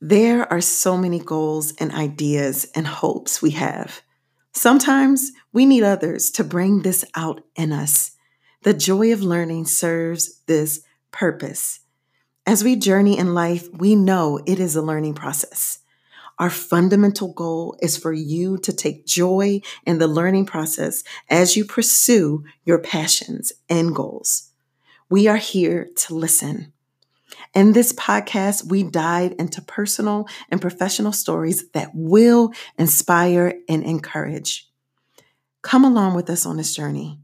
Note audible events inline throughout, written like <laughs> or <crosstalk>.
There are so many goals and ideas and hopes we have. Sometimes we need others to bring this out in us. The joy of learning serves this purpose. As we journey in life, we know it is a learning process. Our fundamental goal is for you to take joy in the learning process as you pursue your passions and goals. We are here to listen. In this podcast, we dive into personal and professional stories that will inspire and encourage. Come along with us on this journey.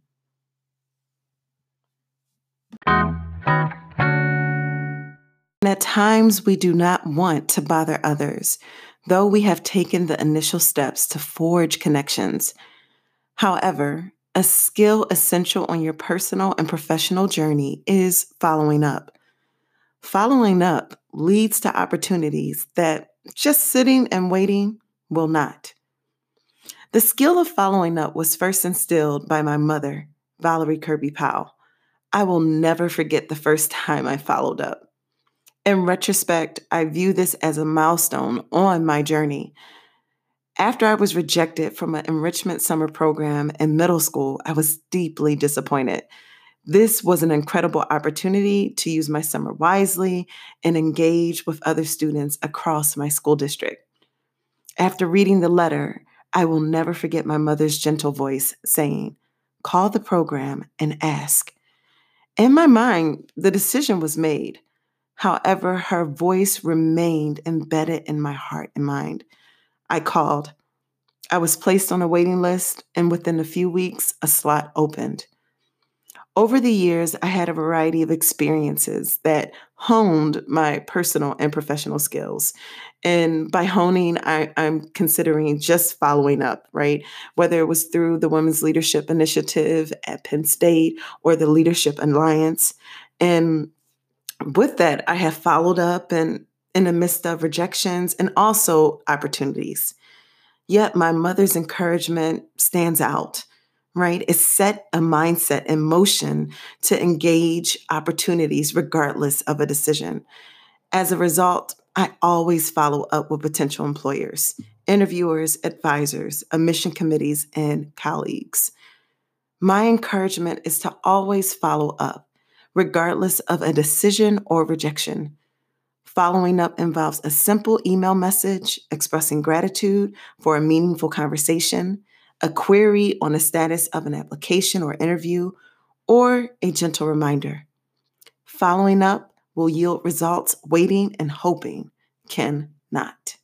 And at times, we do not want to bother others, though we have taken the initial steps to forge connections. However, a skill essential on your personal and professional journey is following up. Following up leads to opportunities that just sitting and waiting will not. The skill of following up was first instilled by my mother, Valerie Kirby Powell. I will never forget the first <laughs> time I followed up. In retrospect, I view this as a milestone on my journey. After I was rejected from an enrichment summer program in middle school, I was deeply disappointed. This was an incredible opportunity to use my summer wisely and engage with other students across my school district. After reading the letter, I will never forget my mother's gentle voice saying, Call the program and ask. In my mind, the decision was made. However, her voice remained embedded in my heart and mind. I called. I was placed on a waiting list, and within a few weeks, a slot opened. Over the years, I had a variety of experiences that honed my personal and professional skills. And by honing, I, am considering just following up, right? Whether it was through the Women's Leadership Initiative at Penn State or the Leadership Alliance. And with that, I have followed up and in the midst of rejections and also opportunities. Yet my mother's encouragement stands out, right? It set a mindset in motion to engage opportunities regardless of a decision. As a result, I always follow up with potential employers, interviewers, advisors, admission committees, and colleagues. My encouragement is to always follow up regardless of a decision or rejection. Following up involves a simple email message expressing gratitude for a meaningful conversation, a query on the status of an application or interview, or a gentle reminder. Following up will yield results waiting and hoping cannot.